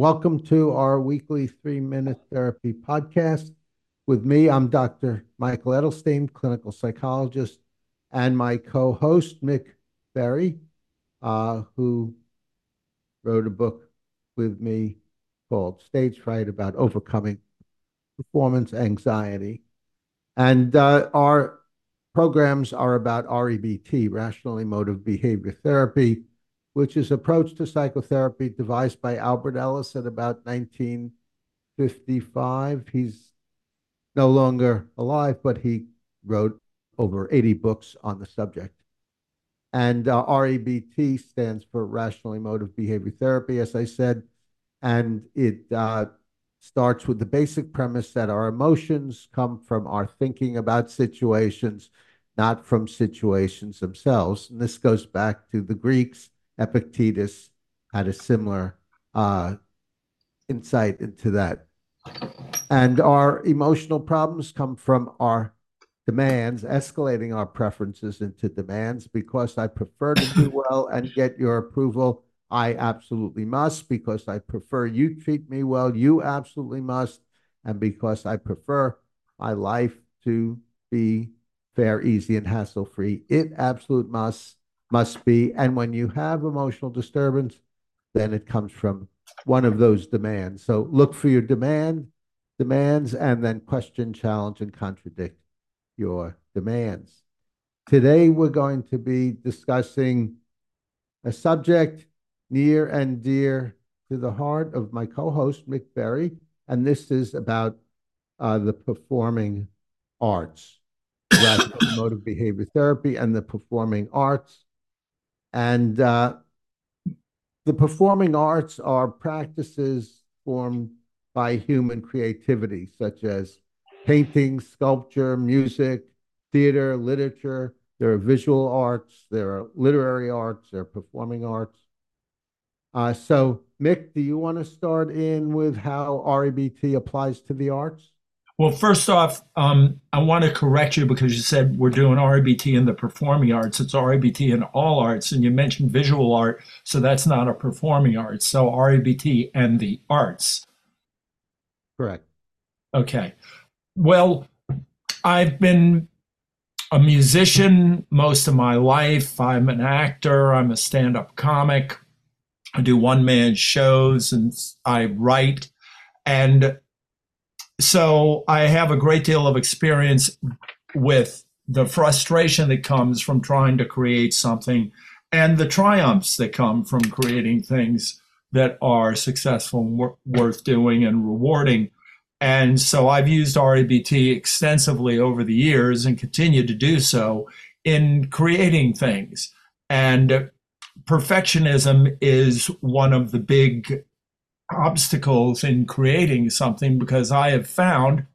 welcome to our weekly three minute therapy podcast. With me, I'm Dr. Michael Edelstein, clinical psychologist, and my co host, Mick Berry, uh, who wrote a book with me called Stage Fright about overcoming performance anxiety. And uh, our programs are about REBT, Rational Emotive Behavior Therapy, which is approach to psychotherapy devised by Albert Ellis at about 1955. He's no longer alive, but he wrote over 80 books on the subject. And uh, REBT stands for Rational Emotive Behavior Therapy, as I said, and it uh, starts with the basic premise that our emotions come from our thinking about situations, not from situations themselves. And this goes back to the Greeks. Epictetus had a similar uh, insight into that. And our emotional problems come from our demands, escalating our preferences into demands because I prefer to do well and get your approval. I absolutely must because I prefer you treat me well. You absolutely must. And because I prefer my life to be fair, easy, and hassle free, it absolute must must be. And when you have emotional disturbance, then it comes from one of those demands. So look for your demand, demands, and then question, challenge, and contradict your demands. Today, we're going to be discussing a subject near and dear to the heart of my co host, Mick Berry, and this is about uh, the performing arts, motive behavior therapy, and the performing arts. And uh, the performing arts are practices formed by human creativity, such as painting, sculpture, music, theater, literature. There are visual arts, there are literary arts, there are performing arts. Uh, so, Mick, do you want to start in with how REBT applies to the arts? Well, first off, um, I want to correct you because you said we're doing REBT in the performing arts. It's REBT in all arts, and you mentioned visual art, so that's not a performing arts. So REBT and the arts. Correct. Okay. Well, I've been a musician most of my life. I'm an actor. I'm a stand up comic. I do one man shows and I write. And so I have a great deal of experience with the frustration that comes from trying to create something and the triumphs that come from creating things that are successful and worth doing and rewarding. And so I've used REBT extensively over the years and continue to do so in creating things. And perfectionism is one of the big obstacles in creating something because I have found,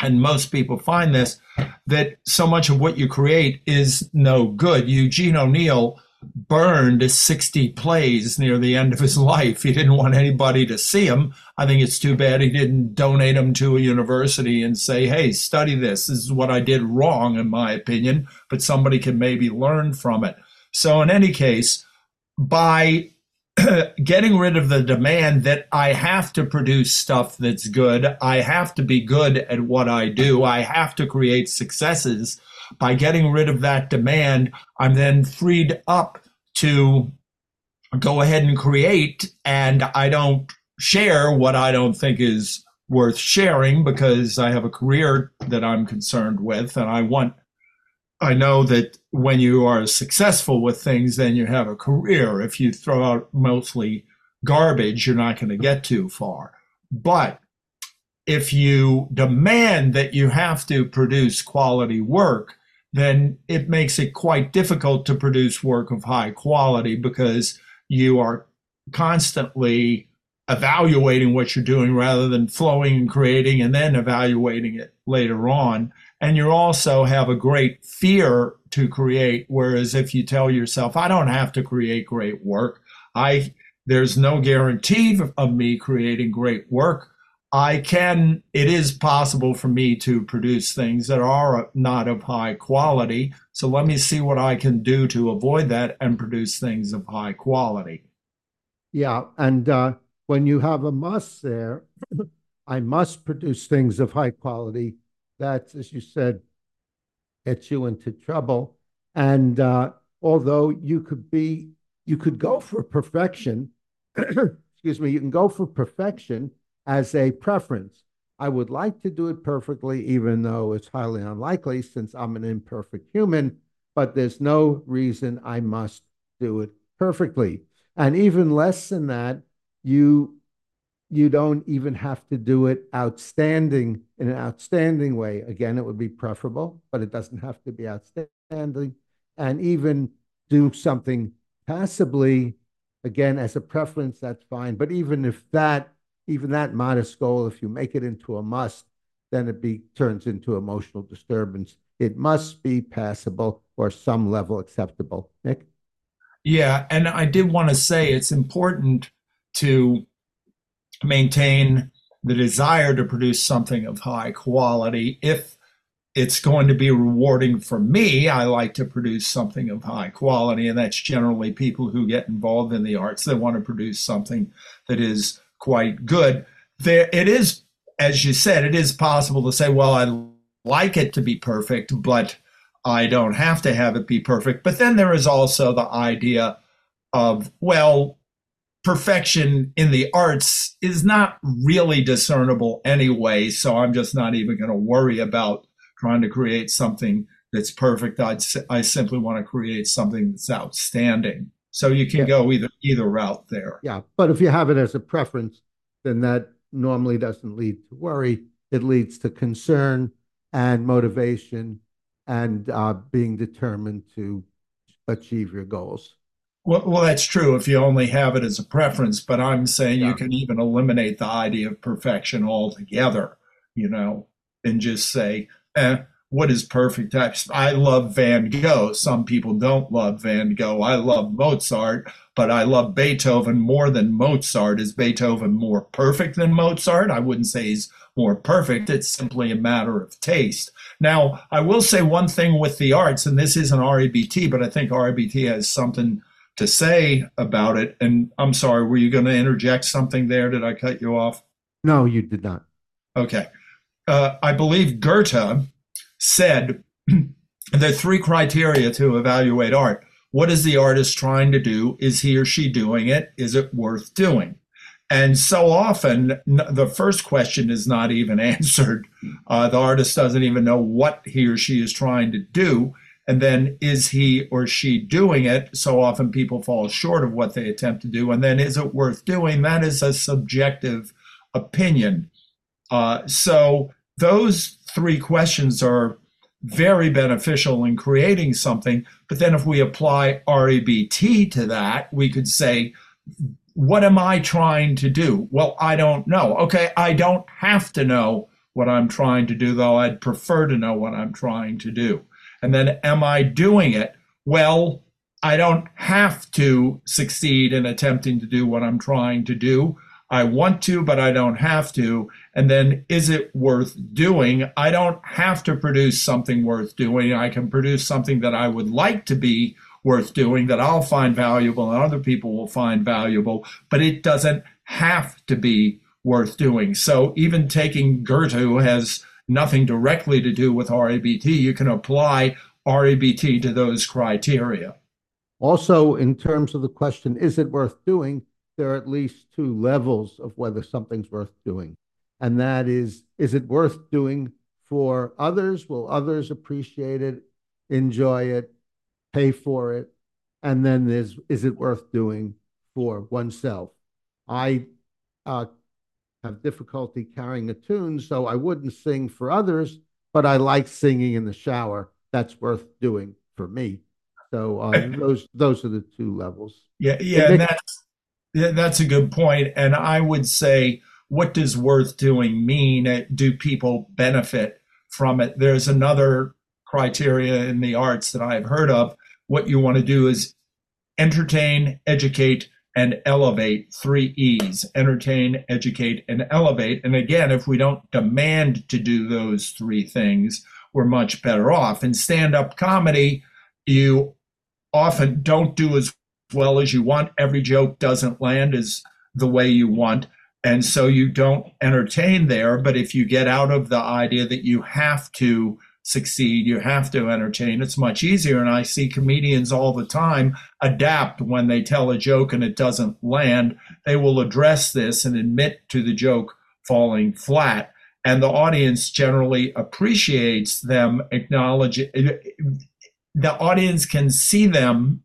and most people find this, that so much of what you create is no good. Eugene O'Neill burned 60 plays near the end of his life. He didn't want anybody to see them. I think it's too bad he didn't donate them to a university and say, hey, study this. This is what I did wrong, in my opinion, but somebody can maybe learn from it. So, in any case, by getting rid of the demand that I have to produce stuff that's good, I have to be good at what I do, I have to create successes by getting rid of that demand, I'm then freed up to go ahead and create, and I don't share what I don't think is worth sharing because I have a career that I'm concerned with, and I want. I know that when you are successful with things, then you have a career. If you throw out mostly garbage, you're not going to get too far. But if you demand that you have to produce quality work, then it makes it quite difficult to produce work of high quality because you are constantly evaluating what you're doing rather than flowing and creating and then evaluating it later on. And you also have a great fear to create. Whereas if you tell yourself, I don't have to create great work, I there's no guarantee of me creating great work. I can, it is possible for me to produce things that are not of high quality. So let me see what I can do to avoid that and produce things of high quality. Yeah. And uh, when you have a must there, I must produce things of high quality. That, as you said, gets you into trouble. And uh, although you could be, you could go for perfection, excuse me, you can go for perfection as a preference. I would like to do it perfectly, even though it's highly unlikely since I'm an imperfect human, but there's no reason I must do it perfectly. And even less than that, you you don't even have to do it outstanding in an outstanding way. Again, it would be preferable, but it doesn't have to be outstanding. And even do something passably, again, as a preference, that's fine. But even if that, even that modest goal, if you make it into a must, then it be, turns into emotional disturbance. It must be passable or some level acceptable. Mick? Yeah, and I did want to say it's important to maintain the desire to produce something of high quality. If it's going to be rewarding for me, I like to produce something of high quality. And that's generally people who get involved in the arts. They want to produce something that is quite good. There, it is, as you said, it is possible to say, well, I like it to be perfect, but I don't have to have it be perfect. But then there is also the idea of, well, perfection in the arts is not really discernible anyway. So I'm just not even going to worry about trying to create something that's perfect. I'd, I simply want to create something that's outstanding. So you can yeah. go either either route there. Yeah, but if you have it as a preference, then that normally doesn't lead to worry. It leads to concern and motivation and uh, being determined to achieve your goals. Well, well, that's true if you only have it as a preference, but I'm saying yeah. you can even eliminate the idea of perfection altogether, you know, and just say, eh, what is perfect? I love Van Gogh. Some people don't love Van Gogh. I love Mozart, but I love Beethoven more than Mozart. Is Beethoven more perfect than Mozart? I wouldn't say he's more perfect. It's simply a matter of taste. Now, I will say one thing with the arts, and this isn't REBT, but I think REBT has something to say about it. And I'm sorry, were you going to interject something there? Did I cut you off? No, you did not. Okay. Uh, I believe Goethe said there are three criteria to evaluate art. What is the artist trying to do? Is he or she doing it? Is it worth doing? And so often, the first question is not even answered. Uh, the artist doesn't even know what he or she is trying to do. And then is he or she doing it? So often people fall short of what they attempt to do. And then is it worth doing? That is a subjective opinion. Uh, so those three questions are very beneficial in creating something. But then if we apply REBT to that, we could say, what am I trying to do? Well, I don't know. Okay, I don't have to know what I'm trying to do, though I'd prefer to know what I'm trying to do. And then, am I doing it? Well, I don't have to succeed in attempting to do what I'm trying to do. I want to, but I don't have to. And then, is it worth doing? I don't have to produce something worth doing. I can produce something that I would like to be worth doing, that I'll find valuable and other people will find valuable, but it doesn't have to be worth doing. So, even taking Goethe, has nothing directly to do with REBT, you can apply REBT to those criteria. Also, in terms of the question, is it worth doing? There are at least two levels of whether something's worth doing. And that is, is it worth doing for others? Will others appreciate it, enjoy it, pay for it? And then there's, is it worth doing for oneself? I uh, have difficulty carrying a tune, so I wouldn't sing for others, but I like singing in the shower. That's worth doing for me. So uh, those those are the two levels. Yeah, yeah, makes- that's that's a good point. And I would say, what does worth doing mean? Do people benefit from it? There's another criteria in the arts that I've heard of. What you want to do is entertain, educate, and elevate three E's entertain, educate, and elevate. And again, if we don't demand to do those three things, we're much better off. In stand up comedy, you often don't do as well as you want. Every joke doesn't land as the way you want. And so you don't entertain there. But if you get out of the idea that you have to succeed, you have to entertain, it's much easier. And I see comedians all the time adapt when they tell a joke and it doesn't land. They will address this and admit to the joke falling flat. And the audience generally appreciates them acknowledging the audience can see them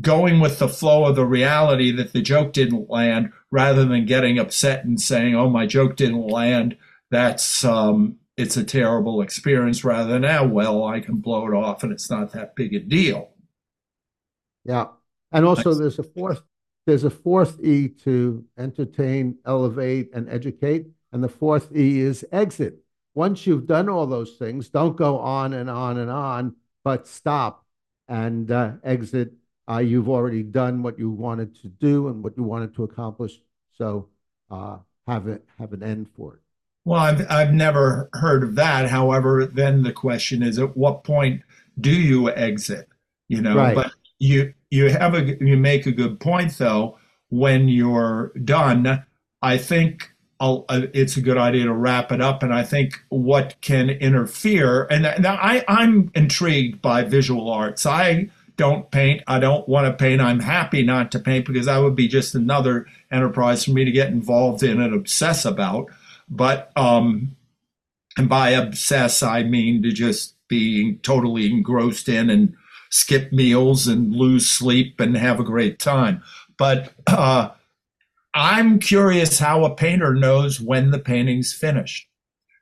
going with the flow of the reality that the joke didn't land rather than getting upset and saying, oh, my joke didn't land. That's, um, it's a terrible experience rather than, ah, well, I can blow it off and it's not that big a deal. Yeah. And also there's a fourth, there's a fourth E to entertain, elevate, and educate. And the fourth E is exit. Once you've done all those things, don't go on and on and on, but stop and uh, exit uh, you've already done what you wanted to do and what you wanted to accomplish. So uh, have it have an end for it. Well, I've I've never heard of that. However, then the question is, at what point do you exit? You know, right. but you you have a you make a good point though. When you're done, I think I'll, uh, it's a good idea to wrap it up. And I think what can interfere, and now I I'm intrigued by visual arts. I don't paint. I don't want to paint. I'm happy not to paint because that would be just another enterprise for me to get involved in and obsess about. But um, and by obsess, I mean to just be totally engrossed in and skip meals and lose sleep and have a great time. But uh, I'm curious how a painter knows when the painting's finished.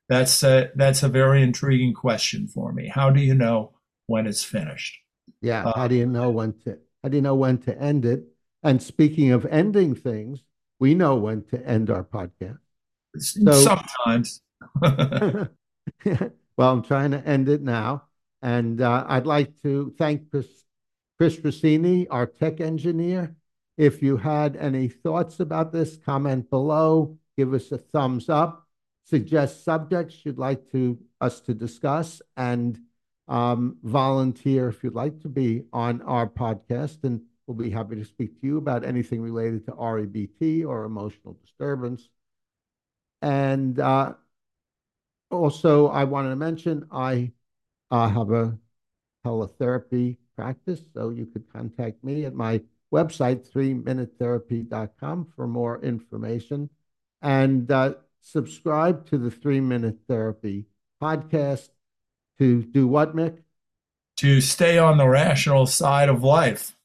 That's a, that's a very intriguing question for me. How do you know when it's finished? Yeah. Uh, how do you know when to how do you know when to end it? And speaking of ending things, we know when to end our podcast. So, sometimes. well, I'm trying to end it now. And uh, I'd like to thank Chris, Chris Rossini, our tech engineer. If you had any thoughts about this, comment below, give us a thumbs up, suggest subjects you'd like to us to discuss, and um, volunteer if you'd like to be on our podcast, and we'll be happy to speak to you about anything related to REBT or emotional disturbance. And uh, also, I wanted to mention I uh, have a teletherapy practice, so you could contact me at my website, 3minutetherapy.com, for more information. And uh, subscribe to the 3 Minute Therapy podcast to do what, Mick? To stay on the rational side of life.